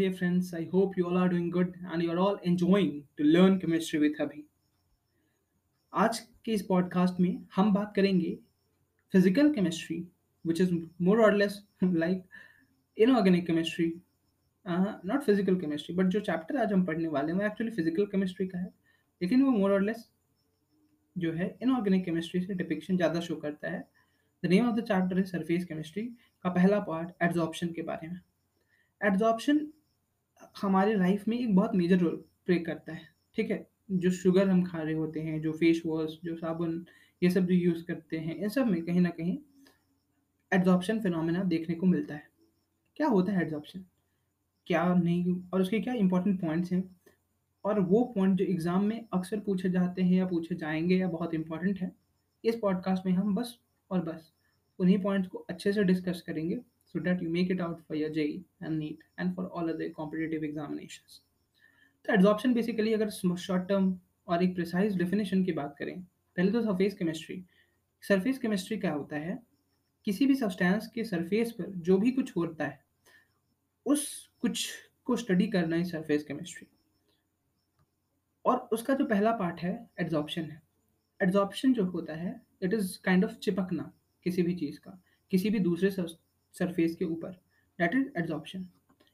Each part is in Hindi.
dear friends. I hope you all are doing good and you are all enjoying to learn chemistry with Abhi. आज के इस पॉडकास्ट में हम बात करेंगे physical chemistry which is more और less like inorganic chemistry not physical chemistry but जो चैप्टर आज हम पढ़ने वाले हैं, वो एक्चुअली फ़िज़िकल केमिस्ट्री का है लेकिन वो मोर और लेस जो है इनऑर्गेनिक केमिस्ट्री से डिपिक्शन ज़्यादा शो करता है the name of the chapter है सरफेस केमिस्ट्री का पहला पार्ट एड्जॉर्प्शन के बारे में एड्जॉर्प्शन हमारे लाइफ में एक बहुत मेजर रोल प्ले करता है, ठीक है? जो शुगर हम खा रहे होते हैं, जो फेस वॉश जो साबुन, ये सब जो यूज़ करते हैं, इन सब में कहीं ना कहीं एड्जॉर्प्शन फिनोमेना देखने को मिलता है। क्या होता है एड्जॉर्प्शन क्या नहीं, और उसके क्या इंपॉर्टेंट पॉइंट्स हैं? और वो पॉइंट जो एग्ज़ाम में अक्सर पूछे जाते हैं या पूछे जाएँगे या बहुत इंपॉर्टेंट है, इस पॉडकास्ट में हम बस और बस उन्हीं पॉइंट्स को अच्छे से डिस्कस करेंगे। So that you make it out for your JE and NEET and for all other competitive examinations. तो एड्जॉर्प्शन बेसिकली अगर शॉर्ट टर्म और एक प्रिसाइज डेफिनेशन की बात करें, पहले तो सरफेस केमिस्ट्री सरफेस केमिस्ट्री क्या होता है? किसी भी सब्सटेंस के सरफेस पर जो भी कुछ होता है, उस कुछ को स्टडी करना ही सरफेस केमिस्ट्री और उसका जो पहला पार्ट है एड्जॉर्प्शन है। एड्जॉर्प्शन जो होता है इट इज़ काइंड ऑफ़ चिपकना किसी भी चीज़ का, किसी भी दूसरे सरफेस के ऊपर that is adsorption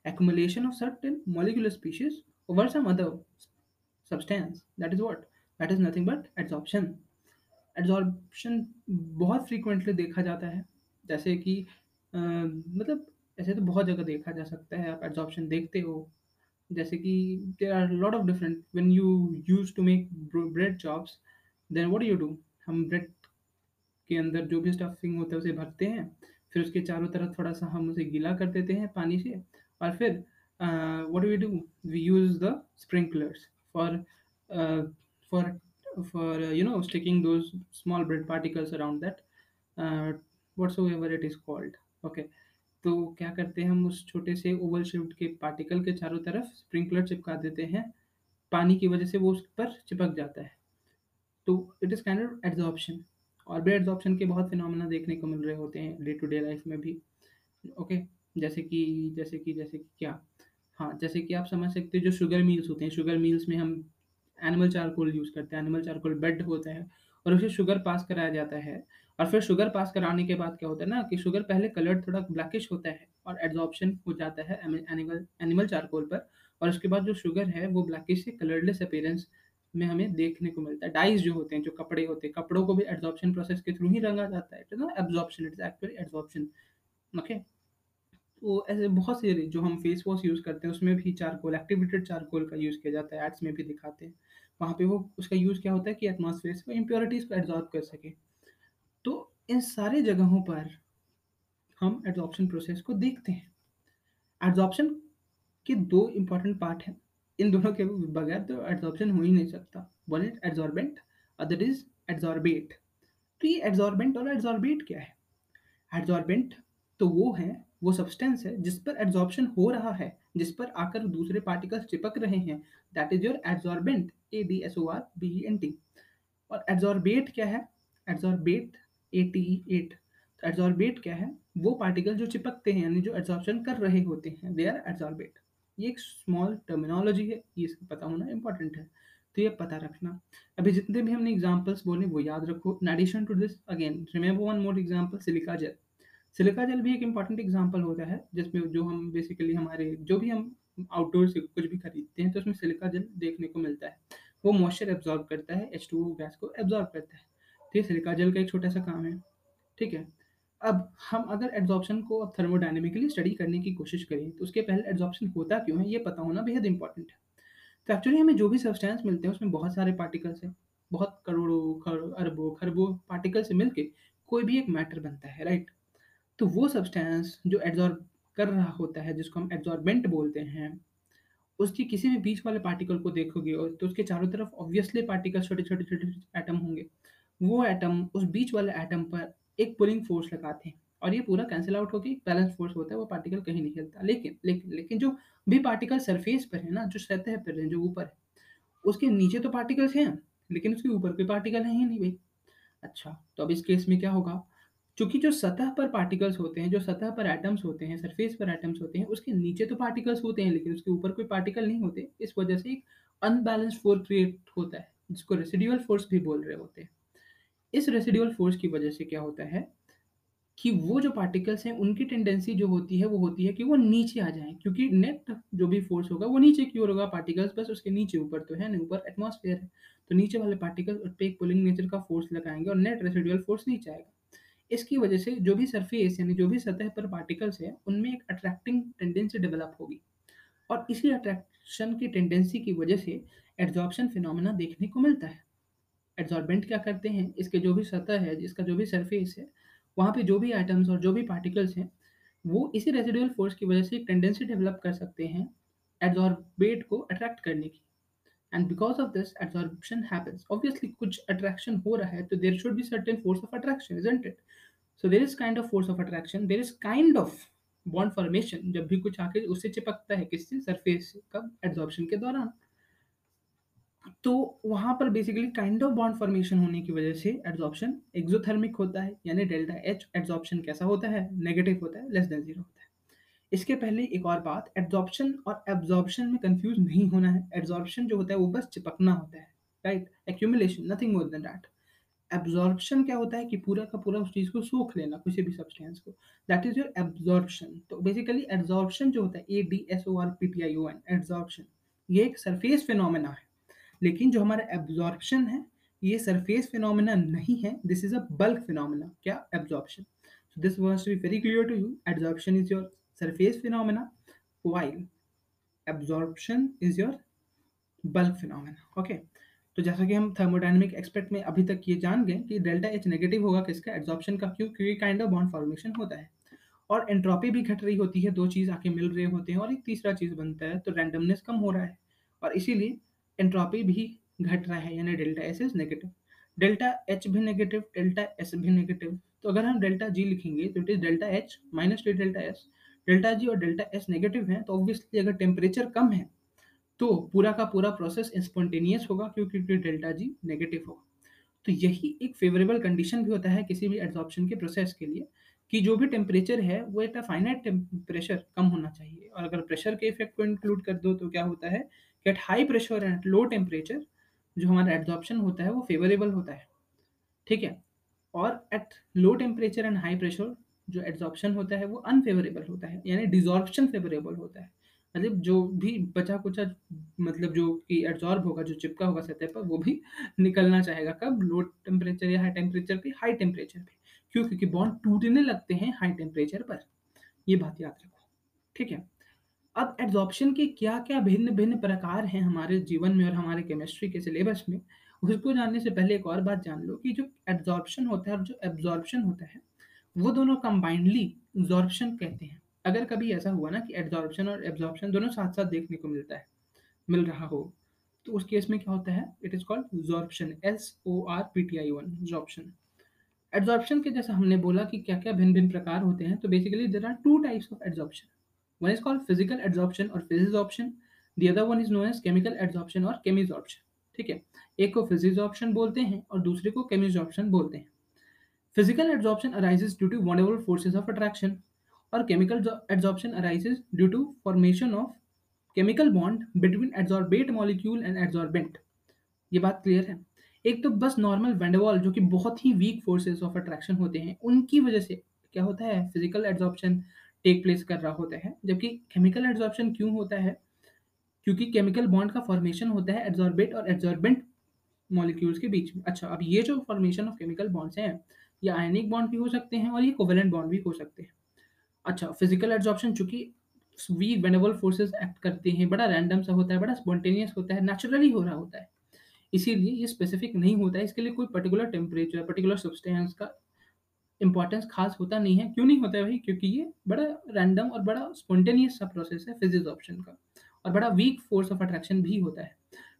accumulation of certain molecular species over some other substance that is what that is nothing but adsorption adsorption बहुत फ्रीक्वेंटली देखा जाता है जैसे कि आ, मतलब ऐसे तो बहुत जगह देखा जा सकता है आप एड्सॉप्शन देखते हो। जैसे कि there are lot of different when you use to make bread chops then what you do हम ब्रेड के अंदर जो भी स्टफिंग होता है उसे भरते हैं। फिर उसके चारों तरफ़ थोड़ा सा हम उसे गीला कर देते हैं पानी से और फिर what we do we use the sprinklers for for for you know sticking two small bread particles around that what's ever it is called okay तो क्या करते हैं हम उस छोटे से ओवल शेप्ड के पार्टिकल के चारों तरफ़ स्प्रिंकलर चिपका देते हैं, पानी की वजह से वो उस पर चिपक जाता है। तो it is kind of adsorption और भी एड्जॉर्प्शन के बहुत फिनोमेना देखने को मिल रहे होते हैं डे टू डे लाइफ में भी। ओके जैसे कि जैसे कि जैसे कि क्या? हाँ जैसे कि आप समझ सकते हो जो शुगर मील्स होते हैं शुगर मील्स में हम एनिमल चारकोल यूज़ करते हैं एनिमल चारकोल बेड होता है और उसे शुगर पास कराया जाता है। और फिर शुगर पास कराने के बाद क्या होता है ना कि शुगर पहले कलर थोड़ा ब्लैकिश होता है और एड्जॉर्प्शन हो जाता है एनिमल एनिमल चारकोल पर और उसके बाद जो शुगर है वो ब्लैकिश से कलरलेस अपीयरेंस में हमें देखने को मिलता है। डाइज जो होते हैं, जो कपड़े होते हैं, कपड़ों को भी एब्जॉर्प्शन प्रोसेस के थ्रू ही रंगा जाता है। It is not absorption it is actually absorption okay तो ऐसे बहुत से जो हम फेस वॉश यूज़ करते हैं, उसमें भी चारकोल एक्टिवेटेड चारकोल का यूज़ किया जाता है एड्स में भी दिखाते हैं। वहाँ पे वो, उसका यूज़ क्या होता है कि एटमॉस्फेयर से इम्प्योरिटीज़ को एब्जॉर्ब कर सके। तो इन सारे जगहों पर हम एड्जॉर्प्शन प्रोसेस को देखते हैं। एड्जॉर्प्शन के दो इंपॉर्टेंट पार्ट हैं। इन दोनों के बगैर तो एड्जॉर्बेशन हो ही नहीं सकता। One is adsorbent other is adsorbate तो ये एड्जॉर्बेंट और एड्जॉर्बेट क्या है? एड्जॉर्बेंट तो वो है, वो सब्सटेंस है जिस पर एड्जॉर्बशन हो रहा है, जिस पर आकर दूसरे पार्टिकल्स चिपक रहे हैं। That is your adsorbent A D S O R B E N T adsorbate क्या है? Adsorbate A T E ate adsorbate क्या है? वो पार्टिकल जो चिपकते हैं, यानी जो एड्जॉर्बशन कर रहे होते हैं दे आर एड्जॉर्बेट ये एक स्मॉल टर्मिनोलॉजी है, ये इसका पता होना इंपॉर्टेंट है। तो ये पता रखना। अभी जितने भी हमने एग्जाम्पल्स बोले, वो याद रखो। In addition to this again remember one more example silica gel silica gel भी एक इंपॉर्टेंट एग्ज़ाम्पल होता है, जिसमें जो हम बेसिकली हमारे, जो भी हम आउटडोर से कुछ भी खरीदते हैं तो उसमें सिलिका जेल देखने को मिलता है। वो मॉइस्चर एब्जॉर्ब करता है एच टू गैस को एब्जॉर्ब करता है। तो ये सिलिका जेल का एक छोटा सा काम है। ठीक है? अब हम अगर एड्जॉर्प्शन को अब थर्मोडायनेमिकली स्टडी करने की कोशिश करें तो उसके पहले एड्जॉर्प्शन होता क्यों है, ये पता होना बेहद इंपॉर्टेंट है। तो एक्चुअली हमें जो भी सब्सटेंस मिलते हैं, उसमें बहुत सारे पार्टिकल्स हैं। बहुत करोड़ों अरबों, खरबों पार्टिकल से मिलके कोई भी एक मैटर बनता है राइट तो वो सब्सटेंस जो एड्जॉर्ब कर रहा होता है, जिसको हम एड्जॉर्बेंट बोलते हैं, उसकी किसी भी बीच वाले पार्टिकल को देखोगे, और तो उसके चारों तरफ़ ऑब्वियसली पार्टिकल छोटे छोटे छोटे एटम होंगे। वो एटम उस बीच वाले एटम पर एक पुलिंग फोर्स लगाते हैं और ये पूरा कैंसिल आउट होकर बैलेंस फोर्स होता है, वो पार्टिकल कहीं नहीं खेलता लेकिन लेकिन लेकिन जो भी पार्टिकल सरफेस पर है ना, जो सतह पर है, जो ऊपर है, उसके नीचे तो पार्टिकल्स हैं, लेकिन उसके ऊपर कोई पार्टिकल है ही नहीं भाई। अच्छा तो अब इस केस में क्या होगा? चूँकि जो सतह पर पार्टिकल्स होते हैं, जो सतह पर एटम्स होते हैं सरफेस पर एटम्स होते हैं, उसके नीचे तो पार्टिकल्स होते हैं, लेकिन उसके ऊपर कोई पार्टिकल नहीं होते, इस वजह से एक अनबैलेंस फोर्स क्रिएट होता है, जिसको रेसिडुअल फोर्स भी बोल रहे होते हैं। इस रेसिडुअल फोर्स की वजह से क्या होता है कि वो जो पार्टिकल्स हैं, उनकी टेंडेंसी जो होती है, वो होती है कि वो नीचे आ जाएँ, क्योंकि नेट जो भी फोर्स होगा, वो नीचे की ओर होगा। पार्टिकल्स बस उसके नीचे ऊपर तो है, नहीं, ऊपर एटमॉस्फेयर है। तो नीचे वाले पार्टिकल्स उस पर एक पुलिंग नेचर का फोर्स लगाएँगे और नेट रेसिडुअल फोर्स नीचे आएगा। इसकी वजह से जो भी सरफेस यानी जो भी सतह पर पार्टिकल्स है, उनमें एक अट्रैक्टिंग टेंडेंसी डेवलप होगी। और इसी अट्रैक्शन की टेंडेंसी की वजह से एड्जॉर्प्शन फिनोमेना देखने को मिलता है। एड्जॉर्बेंट क्या करते हैं? इसके जो भी सतह है जिसका जो भी सरफेस है, वहाँ पे जो भी आइटम्स और जो भी पार्टिकल्स हैं, वो इसी रेजिडुअल फोर्स की वजह से एक टेंडेंसी डेवलप कर सकते हैं एड्जॉर्बेट को अट्रैक्ट करने की। And because of this adsorption happens obviously कुछ अट्रैक्शन हो रहा है तो there should be certain force of attraction isn't it so there is kind of force of attraction there is kind of bond formation जब भी कुछ आके उससे चिपकता है किससे सरफेस कब? एड्जॉर्प्शन के दौरान। तो वहाँ पर basically kind of bond formation होने की वजह से एड्जॉर्प्शन एक्सोथर्मिक होता है, यानी डेल्टा एच एड्जॉर्प्शन कैसा होता है? नेगेटिव होता है लेस देन ज़ीरो होता है। इसके पहले एक और बात एड्जॉर्प्शन और एब्जॉर्प्शन में कंफ्यूज नहीं होना है। एड्जॉर्प्शन जो होता है वो बस चिपकना होता है right accumulation nothing more than that absorption क्या होता है कि पूरा का पूरा उस चीज़ को सोख लेना, किसी भी सब्सटेंस को। दैट इज़ योर एब्जॉर्प्शन तो बेसिकली एब्जॉर्प्शन जो होता है A D S O R P T I O N absorption ये एक सरफेस फिनोमेना है। लेकिन जो हमारा एब्जॉर्प्शन है, ये सरफेस फिनोमेना नहीं है this is a bulk phenomena क्या absorption so this was to be very clear to you, adsorption is your surface phenomena, while absorption is your bulk phenomena, okay? तो जैसा कि हम थर्मोडाइनमिक एक्सपेक्ट में अभी तक ये जान गए कि डेल्टा एच नेगेटिव होगा किसका? एब्जॉर्प्शन का, क्यों? क्योंकि काइंड ऑफ़ बॉन्ड फॉर्मेशन होता है। और एंट्रोपी भी घट रही होती है, दो चीज़ आके मिल रहे होते हैं और एक तीसरा चीज़ बनता है तो रैंडमनेस कम हो रहा है। और इसीलिए एंट्रोपी भी घट रहा है, यानी delta S is negative delta H भी नेगेटिव डेल्टा एस भी नेगेटिव तो अगर हम डेल्टा जी लिखेंगे तो it is delta H minus T delta S delta G और डेल्टा एस नेगेटिव है तो ऑब्वियसली अगर टेम्परेचर कम है तो पूरा का पूरा प्रोसेस स्पॉन्टेनियस होगा, क्योंकि डेल्टा जी नेगेटिव होगा। तो यही एक फेवरेबल कंडीशन भी होता है किसी भी एड्जॉर्प्शन के प्रोसेस के लिए, कि जो भी टेम्परेचर है, वो एक फाइनाइट टेम्परेचर कम होना चाहिए। और अगर प्रेशर के इफ़ेक्ट को इंक्लूड कर दो तो क्या होता है at high pressure and low temperature जो हमारा एड्जॉर्प्शन होता है, वो फेवरेबल होता है। ठीक है? और at low temperature and high pressure जो एड्जॉर्प्शन होता है, वो अनफेवरेबल होता है। यानी डिजॉर्प्शन फेवरेबल होता है। मतलब जो भी बचा कुचा मतलब जो कि एड्जॉर्ब होगा, जो चिपका होगा सतह पर, वो भी निकलना चाहेगा कब? लो टेम्परेचर या हाई टेम्परेचर पे हाई टेम्परेचर पे। क्यों? क्योंकि बॉन्ड टूटने लगते हैं हाई टेम्परेचर पर। ये बात याद रखो। ठीक है? अब एड्जॉर्प्शन के क्या क्या भिन्न भिन्न प्रकार हैं हमारे जीवन में और हमारे केमिस्ट्री के सिलेबस में, उसको जानने से पहले एक और बात जान लो कि जो एड्जॉर्प्शन होता है और जो एब्जॉर्प्शन होता है, वो दोनों कंबाइंडली एब्जॉर्प्शन कहते हैं। अगर कभी ऐसा हुआ ना कि एड्जॉर्प्शन और एब्जॉर्प्शन दोनों साथ साथ देखने को मिलता है, मिल रहा हो तो उस केस में क्या होता है? It is called absorption S O R P T I one absorption adsorption के जैसा हमने बोला कि क्या क्या भिन्न भिन्न प्रकार होते हैं तो basically there are two types of adsorption one is called physical adsorption और physisorption the other one is known as chemical adsorption और केमिजॉर्प्शन ठीक है? एक को फिजिजॉर्प्शन बोलते हैं और दूसरे को केमिजॉर्प्शन बोलते हैं। Adsorption arises due to van ever forces of attraction और chemical adsorption arises due to formation of chemical bond between adsorbate molecule and adsorbent ये बात क्लियर है? एक तो बस नॉर्मल वेंडवॉल जो कि बहुत ही वीक फोर्सेस ऑफ़ अट्रैक्शन होते हैं, उनकी वजह से क्या होता है? फ़िज़िकल एड्जॉर्प्शन टेक प्लेस कर रहा होता है, जबकि केमिकल एड्जॉर्प्शन क्यों होता है? क्योंकि केमिकल बॉन्ड का फॉर्मेशन होता है एड्जॉर्बेट और एड्जॉर्बेंट मॉलिक्यूल्स के बीच में। अच्छा अब ये जो फॉर्मेशन ऑफ़ केमिकल बॉन्ड्स हैं, ये आयनिक बॉन्ड भी हो सकते हैं और ये कोवेलेंट बॉन्ड भी हो सकते हैं। अच्छा फ़िज़िकल एड्जॉर्प्शन चूँकि वीक वेनेबल फोर्सेस एक्ट करते हैं, बड़ा रैंडम सा होता है, बड़ा स्पॉन्टेनियस होता है नेचुरली हो रहा होता है। इसीलिए ये स्पेसिफिक नहीं होता है, इसके लिए कोई पर्टिकुलर टेम्परेचर पर्टिकुलर सब्सटेंस का इंपॉर्टेंस खास होता नहीं है। क्यों नहीं होता है भाई? क्योंकि ये बड़ा रैंडम और बड़ा स्पॉन्टेनियस सा प्रोसेस है फिजिक्स ऑप्शन का। और बड़ा वीक फोर्स ऑफ़ अट्रैक्शन भी होता है।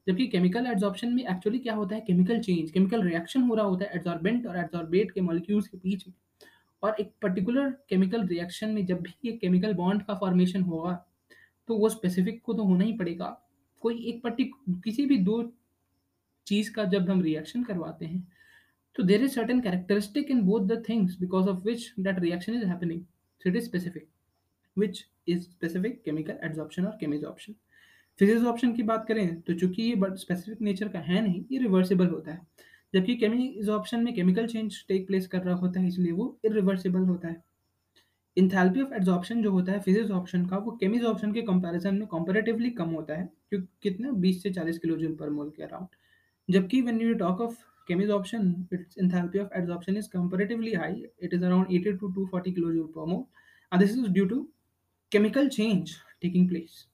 जबकि केमिकल एड्जॉर्प्शन में एक्चुअली क्या होता है? केमिकल चेंज केमिकल रिएक्शन हो रहा होता है एड्जॉर्बेंट और एड्जॉर्बेट के मॉलिक्यूल्स के बीच में। और एक पर्टिकुलर केमिकल रिएक्शन में जब भी ये केमिकल बॉन्ड का फॉर्मेशन होगा तो वो स्पेसिफिक को तो होना ही पड़ेगा। कोई एक पर्टिक किसी भी दो चीज़ का जब हम रिएक्शन करवाते हैं So there is certain characteristic in both the things because of which that reaction is happening. So it is specific. Which is specific chemical adsorption और chemisorption. फिजिजॉप्शन की बात करें तो चूँकि ये बट स्पेसिफिक नेचर का है नहीं, ये रिवर्सिबल होता है जबकि केमिजॉप्शन में केमिकल चेंज टेक प्लेस कर रहा होता है, इसलिए वो इरिवर्सिबल होता है इंथैल्पी ऑफ़ एड्जॉर्प्शन जो होता है फिजिक्स ऑप्शन का, वो केमिज ऑप्शन के कंपैरिजन में कंपैरेटिवली कम होता है क्योंकि कितना 20 से 40 किलो जूल पर मोल के अराउंड जबकि when you talk of option it's enthalpy of adsorption is comparatively high it is around 80 to 240 kilo joule per mole and this is due to chemical change taking place.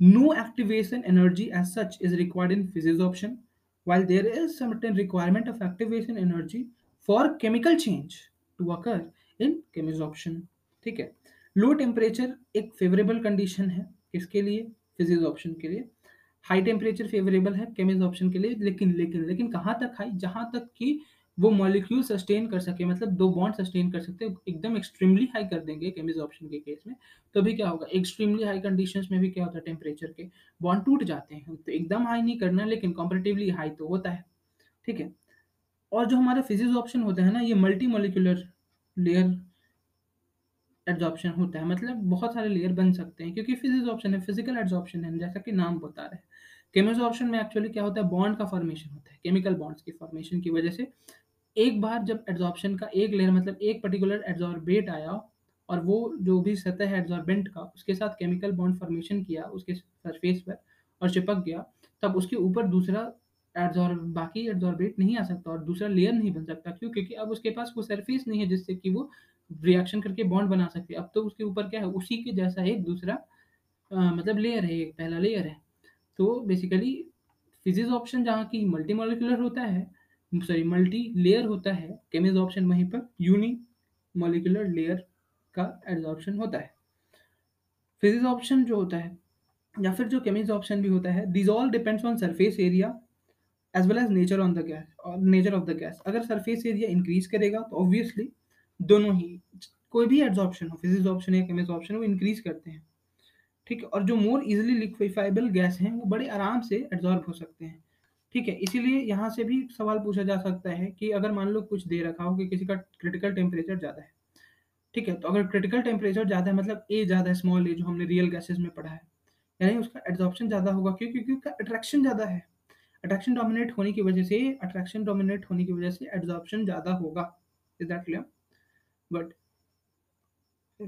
No activation energy as such is required in physisorption, while there is certain requirement of activation energy for chemical change to occur in chemisorption. ठीक है लो टेम्परेचर एक फेवरेबल कंडीशन है किसके लिए फिजिक्स ऑप्शन के लिए हाई टेम्परेचर फेवरेबल है केमिज ऑप्शन के लिए, लेकिन लेकिन लेकिन कहाँ तक हाई जहाँ तक कि वो मॉलिक्यूल सस्टेन कर सके मतलब दो बॉन्ड सस्टेन कर सकते एकदम एक्सट्रीमली हाई कर देंगे केमिज ऑप्शन के केस में। तो भी क्या होगा? एक्सट्रीमली हाई कंडीशंस में भी क्या होता है? टेम्परेचर के बॉन्ड टूट जाते हैं। तो एकदम हाई नहीं करना, लेकिन कंपेरेटिवली हाई तो होता है। ठीक है? और जो हमारा फिजिक्स ऑप्शन होता है ना, ये मल्टी मोलिकुलर लेयर एड्जॉर्प्शन होता है। मतलब बहुत सारे लेयर बन सकते हैं, क्योंकि फिजिक्स ऑप्शन है फ़िज़िकल एड्जॉर्प्शन है जैसा कि नाम बता रहे हैं। केमिज में एक्चुअली क्या होता है? बॉन्ड का फॉर्मेशन होता है केमिकल बॉन्ड्स की फॉर्मेशन की वजह से। एक बार जब एड्जॉर्प्शन का एक लेयर मतलब एक पर्टिकुलर एड्जॉर्बेट आया और वो जो भी सतह है एड्जॉर्बेंट का उसके साथ केमिकल बॉन्ड फॉर्मेशन किया उसके सरफेस पर और चिपक गया तब उसके ऊपर दूसरा एड्जॉर्ब बाकी एड्जॉर्बेट नहीं आ सकता और दूसरा लेयर नहीं बन सकता। क्यों? क्योंकि अब उसके पास वो सरफेस नहीं है जिससे कि वो रिएक्शन करके बॉन्ड बना सकते। अब तो उसके ऊपर क्या है? उसी के जैसा एक दूसरा आ, मतलब लेयर है एक पहला लेयर है। तो बेसिकली फिजिक्स ऑप्शन जहाँ की मल्टी मोलिकुलर होता है सॉरी मल्टी लेयर होता है केमिज ऑप्शन वहीं पर यूनि मोलिकुलर लेयर का एड्जॉर्प्शन होता है। फिजिक्स ऑप्शन जो होता है, या फिर जो केमिज ऑप्शन भी होता है these all depends on surface area as well as nature on the gas और नेचर ऑफ़ द गैस अगर सरफेस एरिया इंक्रीज करेगा तो ऑब्वियसली दोनों ही, कोई भी एड्जॉर्प्शन हो फिजिक्स ऑप्शन या केमिज ऑप्शन वो इंक्रीज करते हैं। ठीक है? और जो मोर इजिली लिक्विफाइबल गैस हैं, वो बड़े आराम से एड्जॉर्ब हो सकते हैं। ठीक है? इसीलिए यहाँ से भी सवाल पूछा जा सकता है कि अगर मान लो कुछ दे रखा हो कि किसी का क्रिटिकल टेम्परेचर ज़्यादा है, ठीक है? तो अगर क्रिटिकल टेम्परेचर ज़्यादा है मतलब ए ज़्यादा है स्मॉल ए जो हमने रियल गैसेज में पढ़ा है, यानी उसका एड्जॉर्प्शन ज़्यादा होगा। क्यों? क्योंकि उसका अट्रैक्शन ज़्यादा है। अट्रैक्शन डोमिनेट होने की वजह से अट्रैक्शन डोमिनेट होने की वजह से एड्जॉर्प्शन ज़्यादा होगा। Is that clear but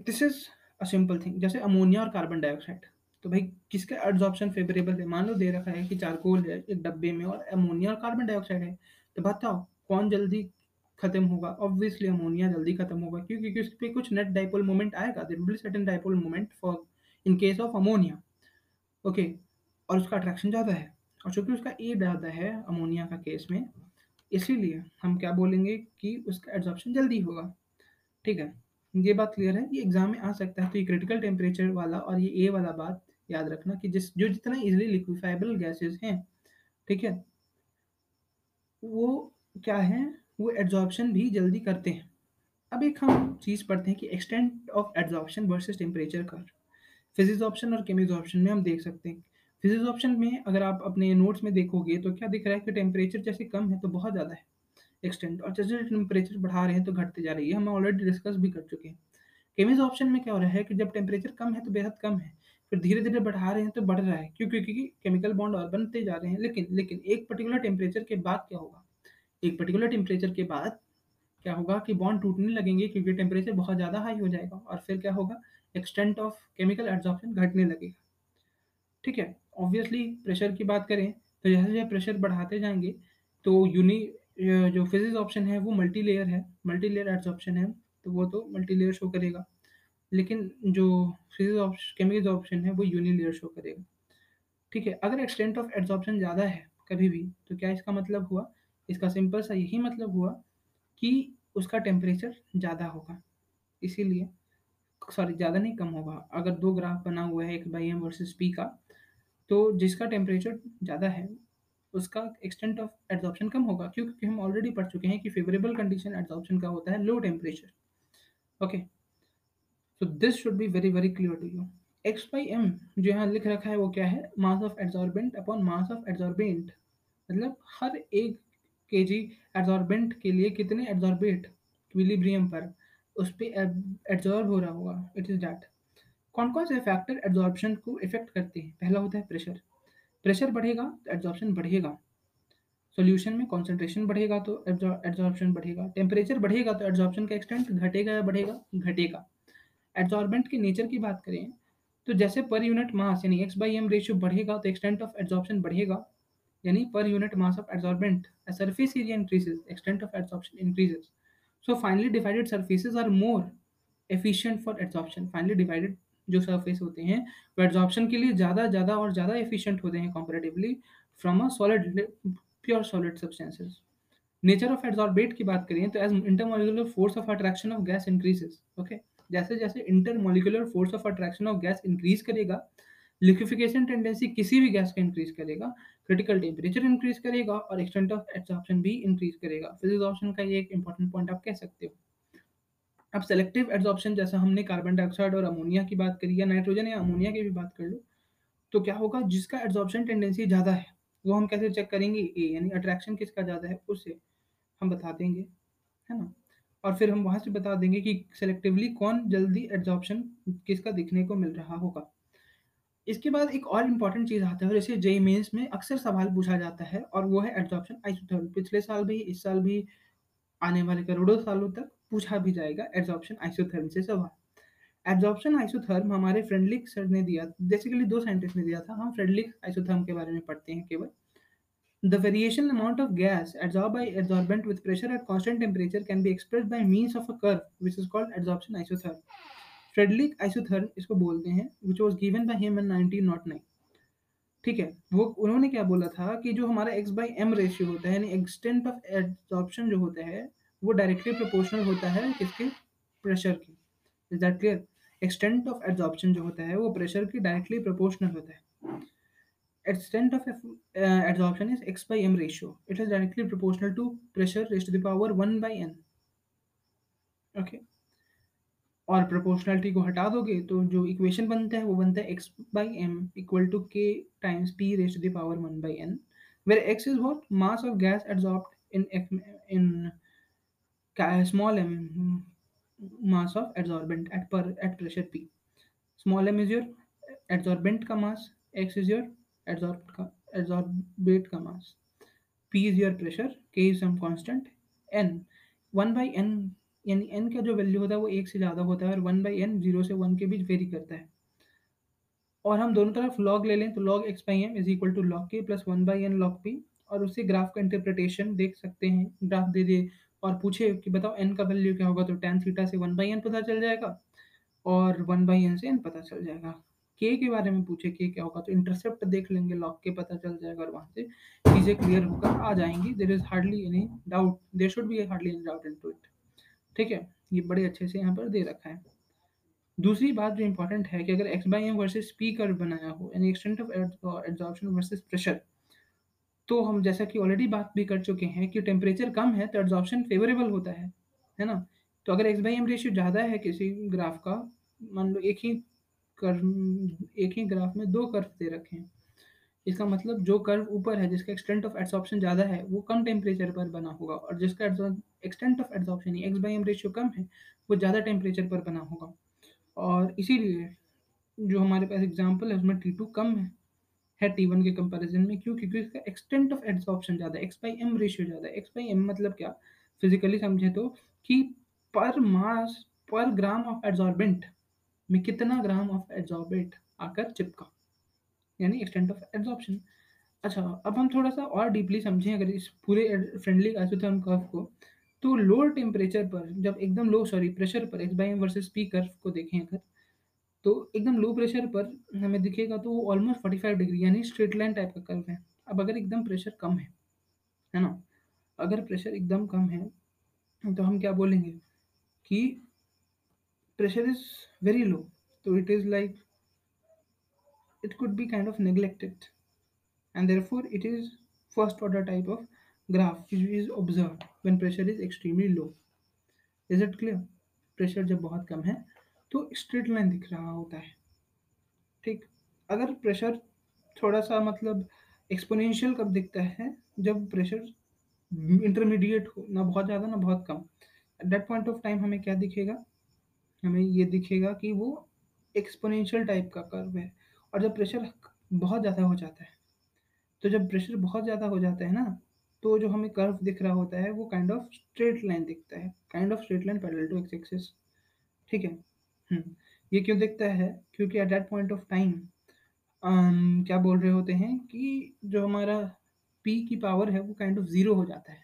this is a simple thing जैसे अमोनिया और कार्बन डाइऑक्साइड तो भाई, किसका एड्जॉर्प्शन फेवरेबल है? मान लो, दे रखा है कि चारकोल है एक डब्बे में और अमोनिया और कार्बन डाइऑक्साइड है। तो बताओ, कौन जल्दी खत्म होगा? ऑब्वियसली अमोनिया जल्दी खत्म होगा क्यों क्योंकि उस पर कुछ नेट डाइपोल मोमेंट आएगा। There will certain dipole moment for in case of ammonia okay और उसका अट्रैक्शन ज़्यादा है। और चूँकि उसका ए ज़्यादा है अमोनिया का केस में, इसीलिए हम क्या बोलेंगे कि उसका एड्जॉर्प्शन जल्दी होगा। ठीक है? ये बात क्लियर है, ये एग्ज़ाम में आ सकता है तो ये क्रिटिकल टेम्परेचर वाला और ये ए वाला बात याद रखना कि जिस, जो जितना इजिली लिक्विफाइबल गैसेस हैं, ठीक है, वो क्या है, वो एड्जॉर्प्शन भी जल्दी करते हैं। अब एक हम चीज़ पढ़ते हैं कि extent of adsorption versus temperature curve physisorption और केमिक्स ऑप्शन में हम देख सकते हैं। फिजिक्स ऑप्शन में अगर आप अपने नोट्स में देखोगे तो क्या दिख रहा है कि टेम्परेचर जैसे कम है तो बहुत ज़्यादा है। एक्सटेंट और जैसे टेम्परेचर बढ़ा रहे हैं तो घटते जा रही है। हम ऑलरेडी डिस्कस भी कर चुके हैं। केमिक्स ऑप्शन में क्या हो रहा है कि जब टेम्परेचर कम है तो बेहद कम है, फिर धीरे धीरे बढ़ा रहे हैं तो बढ़ रहा है। क्यों? क्योंकि केमिकल बॉन्ड और बनते जा रहे हैं। लेकिन लेकिन एक पर्टिकुलर टेम्परेचर के बाद क्या होगा? एक पर्टिकुलर टेम्परेचर के बाद क्या होगा कि बॉन्ड टूटने लगेंगे क्योंकि टेम्परेचर बहुत ज़्यादा हाई हो जाएगा और फिर क्या होगा? एक्सटेंट ऑफ़ केमिकल एड्जॉर्प्शन घटने लगेगा। ठीक है? ऑब्वियसली प्रेशर की बात करें तो जैसे जैसे प्रेशर बढ़ाते जाएँगे तो यूनि जो फिजिक्स ऑप्शन है, वो मल्टी लेयर है। मल्टी लेयर एड्जॉर्प्शन है तो वो तो मल्टी लेयर शो करेगा। लेकिन जो फिजिक्स ऑप्शन केमिकल ऑप्शन है, वो यूनी लेयर शो करेगा। ठीक है, अगर एक्सटेंट ऑफ़ एड्जॉर्प्शन ज़्यादा है कभी भी तो क्या इसका मतलब हुआ? इसका सिंपल सा यही मतलब हुआ कि उसका टेम्परेचर ज़्यादा होगा। इसीलिए सॉरी ज़्यादा नहीं, कम होगा। अगर दो ग्राफ बना हुआ है, एक बाई एम वर्सेस पी का तो जिसका टेम्परेचर ज़्यादा है उसका एक्सटेंट ऑफ़ एड्जॉर्प्शन कम होगा, क्यों? क्योंकि हम ऑलरेडी पढ़ चुके हैं कि फेवरेबल कंडीशन एड्जॉर्प्शन का होता है low temperature okay so this should be very very clear to you X by M जो यहाँ लिख रखा है वो क्या है? Mass of adsorbent upon mass of adsorbent मतलब हर एक के जी एड्जॉर्बेंट के लिए कितने एड्जॉर्बेट इक्विलिब्रियम पर. उस पर एड्जॉर्ब हो रहा होगा. इट इज़ डैट कौन कौन से फैक्टर एड्जॉर्प्शन को इफ़ेक्ट करते हैं? पहला होता है प्रेशर प्रेशर बढ़ेगा तो एड्जॉर्प्शन बढ़ेगा। सोल्यूशन में कॉन्सेंट्रेशन बढ़ेगा तो एड्जॉर्प्शन बढ़ेगा। टेम्परेचर बढ़ेगा तो एड्जॉर्प्शन का एक्सटेंट घटेगा या बढ़ेगा? घटेगा। एड्जॉर्बेंट के नेचर की बात करें तो जैसे पर यूनिट मास यानी एक्स बाई एम रेशियो बढ़ेगा तो एक्सटेंट ऑफ़ एड्जॉर्प्शन बढ़ेगा। यानी per unit of adsorbent, a surface area increases, extent of adsorption increases so finally divided surfaces are more efficient for adsorption finally divided जो सरफेस होते हैं, वो एड्जॉर्प्शन के लिए ज़्यादा ज़्यादा और ज़्यादा एफिशिएंट होते हैं comparatively from a solid pure solid substances nature of adsorbate की बात करें तो as intermolecular force of attraction of gas increases okay जैसे जैसे intermolecular force of attraction of gas increase करेगा लिक्विफिकेशन टेंडेंसी किसी भी गैस का इंक्रीज करेगा क्रिटिकल टेम्परेचर इंक्रीज करेगा और एक्सटेंट ऑफ़ एब्जॉर्प्शन भी इंक्रीज करेगा। फिजिक्स ऑप्शन का ये एक इंपॉर्टेंट पॉइंट आप कह सकते हो। अब सेलेक्टिव एब्जॉर्प्शन जैसा हमने कार्बन डाइऑक्साइड और अमोनिया की बात करी या नाइट्रोजन या अमोनिया की भी बात कर लो तो क्या होगा? जिसका एब्जॉर्प्शन टेंडेंसी ज़्यादा है, वो हम कैसे चेक करेंगे? ए यानी अट्रैक्शन किसका ज़्यादा है उससे हम बता देंगे, है ना? और फिर हम वहाँ से बता देंगे कि सेलेक्टिवली कौन जल्दी एब्जॉर्प्शन किसका दिखने को मिल रहा होगा। इसके बाद एक और इंपॉर्टेंट चीज़ आता है जैसे जेई मेंस में अक्सर सवाल पूछा जाता है और वो है एड्जॉर्प्शन आइसोथर्म पिछले साल भी, इस साल भी, आने वाले करोड़ों सालों तक पूछा भी जाएगा एड्जॉर्प्शन आइसोथर्म से सवाल। एब्जॉर्प्शन आइसोथर्म हमारे फ्रेंडलिक सर ने दिया बेसिकली दो साइंटिस्ट ने दिया था। हम फ्रेंडलिक आइसोथर्म के बारे में पढ़ते हैं केवल। The variation amount of gas adsorbed by adsorbent with pressure at constant temperature can be expressed by means of a curve, which is called adsorption isotherm. Freundlich isotherm इसको बोलते हैं which was given by him in 1909 ठीक है, वो उन्होंने क्या बोला था कि जो हमारा एक्स बाई एम रेशियो होता है, यानी एक्सटेंट ऑफ़ एब्जॉर्प्शन जो होता है वो डायरेक्टली प्रोपोर्शनल होता है किसके? प्रेशर की। Is that clear extent of absorption जो होता है वो प्रेशर की डायरेक्टली प्रोपोर्शनल होता है। Uh, adsorption is x by m ratio. It is directly proportional to pressure raised to the power 1 by n. Okay? और प्रोपोर्शनलिटी को हटा दोगे तो जो इक्वेशन बनता है वो बनता है X by M equal to K times P raise to the power one by N where X is what mass of gas adsorb in small m, mass of adsorbent at per, at pressure p. Small m is your adsorbent का mass, x is your adsorb का adsorbate का mass. P is your pressure, k is some constant, n. 1 by n, यानी एन का जो वैल्यू होता है वो एक से ज़्यादा होता है और वन बाई एन ज़ीरो से वन के बीच वेरी करता है। और हम दोनों तरफ़ लॉग ले लें तो log X by M is equal to log K plus one by N log P और उससे ग्राफ का इंटरप्रिटेशन देख सकते हैं। ग्राफ दे दे और पूछे कि बताओ एन का वैल्यू क्या होगा तो टेन थीटा से वन बाई एन पता चल जाएगा और वन बाई एन से एन पता चल जाएगा। के के बारे में पूछे के क्या होगा तो इंटरसेप्ट देख लेंगे लॉग के पता चल जाएगा और वहाँ से चीज़ें क्लियर होकर आ जाएँगी। There is hardly any doubt there should be hardly any doubt in to it ठीक है? ये बड़े अच्छे से यहाँ पर दे रखा है। दूसरी बात जो इंपॉर्टेंट है कि अगर X by M versus P curve बनाया हो यानी extent of adsorption versus pressure तो हम जैसा कि ऑलरेडी बात भी कर चुके हैं कि टेम्परेचर कम है तो एड्जॉर्प्शन फेवरेबल होता है है ना? तो अगर एक्स बाई एम रेशियो ज़्यादा है किसी ग्राफ का, मान लो एक ही कर्व एक ही ग्राफ में दो कर्व दे रखे, इसका मतलब जो कर्व ऊपर है, जिसका एक्सटेंट ऑफ़ एड्सॉर्प्शन ज़्यादा है, वो कम टेम्परेचर पर बना होगा और जिसका extent of adsorption X by M ratio कम है, वो ज़्यादा टेम्परेचर पर बना होगा। और इसीलिए जो हमारे पास एग्ज़ाम्पल है, उसमें टी टू कम है है टी वन के कंपेरिजन में, क्यों? क्योंकि इसका एक्सटेंट ऑफ़ एड्सॉर्प्शन ज़्यादा एक्स बाई एम रेशियो ज़्यादा एक्स बाई एम मतलब क्या? फिजिकली समझे तो कि पर मास पर ग्राम ऑफ़ एड्सॉर्बेंट में कितना ग्राम ऑफ़ एड्सॉर्बेंट आकर चिपका? यानी एक्सटेंट ऑफ़ एब्जॉर्प्शन अच्छा अब हम थोड़ा सा और डीपली समझें, अगर इस पूरे फ्रेंडली आइसोथर्म कर्व को तो लोअर टेम्परेचर पर, जब एकदम लो सॉरी प्रेशर पर x by m versus p curve को देखें अगर तो एकदम लो प्रेशर पर हमें दिखेगा तो वो ऑलमोस्ट फोर्टी फाइव डिग्री यानी स्ट्रेट लाइन टाइप का कर्व है। अब अगर एकदम प्रेशर कम है है ना? अगर प्रेशर एकदम कम है तो हम क्या बोलेंगे कि प्रेशर इज़ वेरी लो तो it is like it could be kind of neglected, and therefore it is first order type of graph which is observed when pressure is extremely low is it clear? Pressure जब बहुत कम है तो स्ट्रेट लाइन दिख रहा होता है। ठीक? अगर प्रेशर थोड़ा सा मतलब एक्सपोनेंशियल कब दिखता है? जब प्रेशर इंटरमीडिएट हो, ना बहुत ज़्यादा, ना बहुत कम। At that point of time हमें क्या दिखेगा? हमें ये दिखेगा कि वो एक्सपोनेंशियल टाइप का कर्व है और जब प्रेशर बहुत ज़्यादा हो जाता है तो जब प्रेशर बहुत ज़्यादा हो जाता है ना तो जो हमें कर्व दिख रहा होता है वो काइंड ऑफ़ स्ट्रेट लाइन दिखता है। Kind of straight line parallel to x axis ठीक है? हम्म, ये क्यों दिखता है? क्योंकि at that point of time क्या बोल रहे होते हैं कि जो हमारा पी की पावर है वो काइंड ऑफ़ ज़ीरो हो जाता है।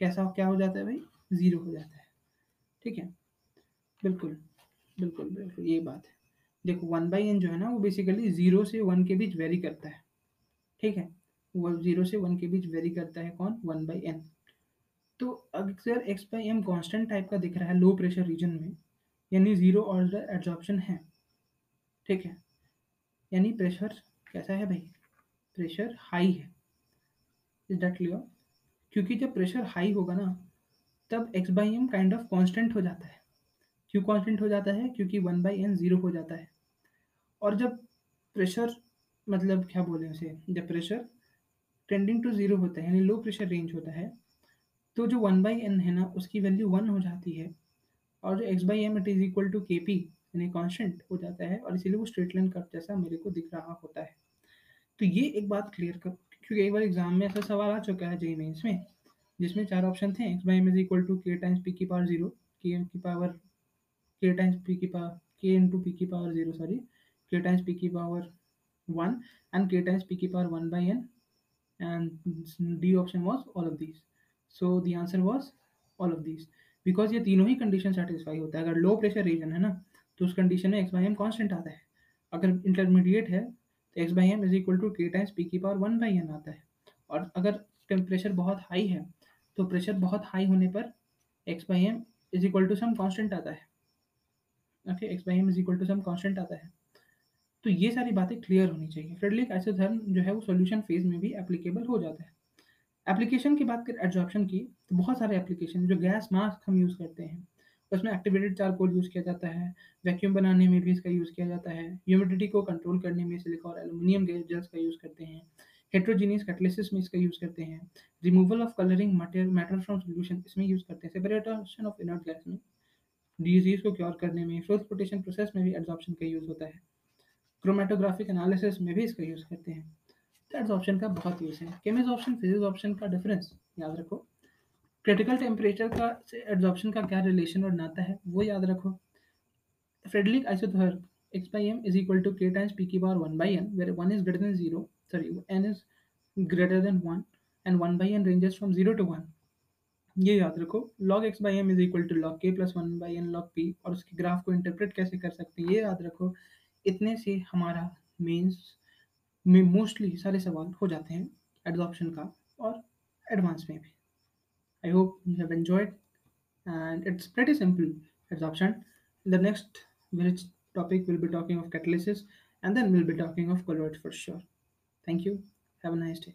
कैसा क्या हो जाता है भाई? ज़ीरो हो जाता है। ठीक है? बिल्कुल बिल्कुल बिल्कुल ये बात है। देखो वन बाई एन जो है ना वो बेसिकली ज़ीरो से वन के बीच वेरी करता है। ठीक है? वो ज़ीरो से वन के बीच वेरी करता है कौन? वन बाई एन तो अगर बाई एम कॉन्स्टेंट टाइप का दिख रहा है लो प्रेशर रीजन में यानी ज़ीरो ऑर्डर एब्जॉर्प्शन है। ठीक है? यानी प्रेशर कैसा है भाई? प्रेशर हाई है। इज़ दैट क्लियर क्योंकि जब प्रेशर हाई होगा ना, तब x by m kind of constant हो जाता है। क्यों कॉन्स्टेंट हो जाता है? क्योंकि वन बाई एन ज़ीरो हो जाता है। और जब प्रेशर मतलब क्या बोले उसे? जब प्रेशर टेंडिंग टू ज़ीरो होता है, यानी लो प्रेशर रेंज होता है तो जो वन बाई एन है ना, उसकी वैल्यू वन हो जाती है। और जो x by m it is equal to k p यानी कॉन्स्टेंट हो जाता है और इसीलिए वो स्ट्रेट लाइन कट जैसा मेरे को दिख रहा होता है। तो ये एक बात क्लियर कर, क्योंकि एक बार एग्ज़ाम में ऐसा सवाल आ चुका है जेई मेन्स में, जिसमें चार ऑप्शन थे x by m is equal to k times p की पावर ज़ीरो के की पावर के टाइम्स पी की पावर के इंटू पी की power zero sorry k times p की power one and k times p की power one by n and d option was all of these so the answer was all of these because ये तीनों ही कंडीशन सेटिस्फाई होता है। अगर लो प्रेशर रीजन है ना तो उस कंडीशन में एक्स बाई एम कॉन्स्टेंट आता है। अगर इंटरमीडिएट है तो x by m is equal to k times p की पावर वन बाई एन आता है। और अगर टेम्परेचर बहुत हाई है तो प्रेशर बहुत हाई होने पर x by m is equal to some constant आता है। Okay x by m is equal to some constant आता है। तो ये सारी बातें क्लियर होनी चाहिए। फ्रेडलिक आइसोथर्म जो है, वो सोल्यूशन फ़ेज़ में भी एप्लीकेबल हो जाता है। एप्लीकेशन की बात करें एब्जॉर्प्शन की तो बहुत सारे एप्लीकेशन जो गैस मास्क हम यूज़ करते हैं, उसमें एक्टिवेटेड चारकोल यूज़ किया जाता है वैक्यूम बनाने में भी इसका यूज़ किया जाता है ह्यूमिडिटी को कंट्रोल करने में सिलिका और एलुमिनियम जेल्स का यूज़ करते हैं हेट्रोजीनियस कैटलिसिस में इसका यूज़ करते हैं removal of colouring matter from solution इसमें यूज़ करते हैं सेपरेशन ऑफ़ इनर्ट गैस में डिज़ीज़ को क्योर करने में ट्रांसपोर्टेशन प्रोसेस में भी एब्जॉर्प्शन का यूज़ होता है क्रोमेटोग्राफिक एनालिसिस में भी इसका यूज़ करते हैं। तो एब्जॉर्प्शन का बहुत यूज़ है। केमिज ऑप्शन फिजिक्स ऑप्शन का डिफरेंस याद रखो। क्रिटिकल टेम्परेचर का से एब्जॉर्प्शन का क्या रिलेशन और नाता है, वो याद रखो। Freundlich isotherm x by m is equal to k times p की power 1 by n, where 1 is greater than 0 sorry, n is greater than 1 and 1 by n ranges from 0 to 1 ये याद रखो, log x by m is equal to log k plus 1 by n log p, और उसके ग्राफ को इंटरप्रेट कैसे कर सकते हैं, ये याद रखो। इतने से हमारा मेंस में मोस्टली सारे सवाल हो जाते हैं एडजॉप्शन का और एडवांस में भी। I hope you have enjoyed and it's Beti simple adsorption the next which topic will be talking of catalysis and then will be talking of colloids for sure thank you have a nice day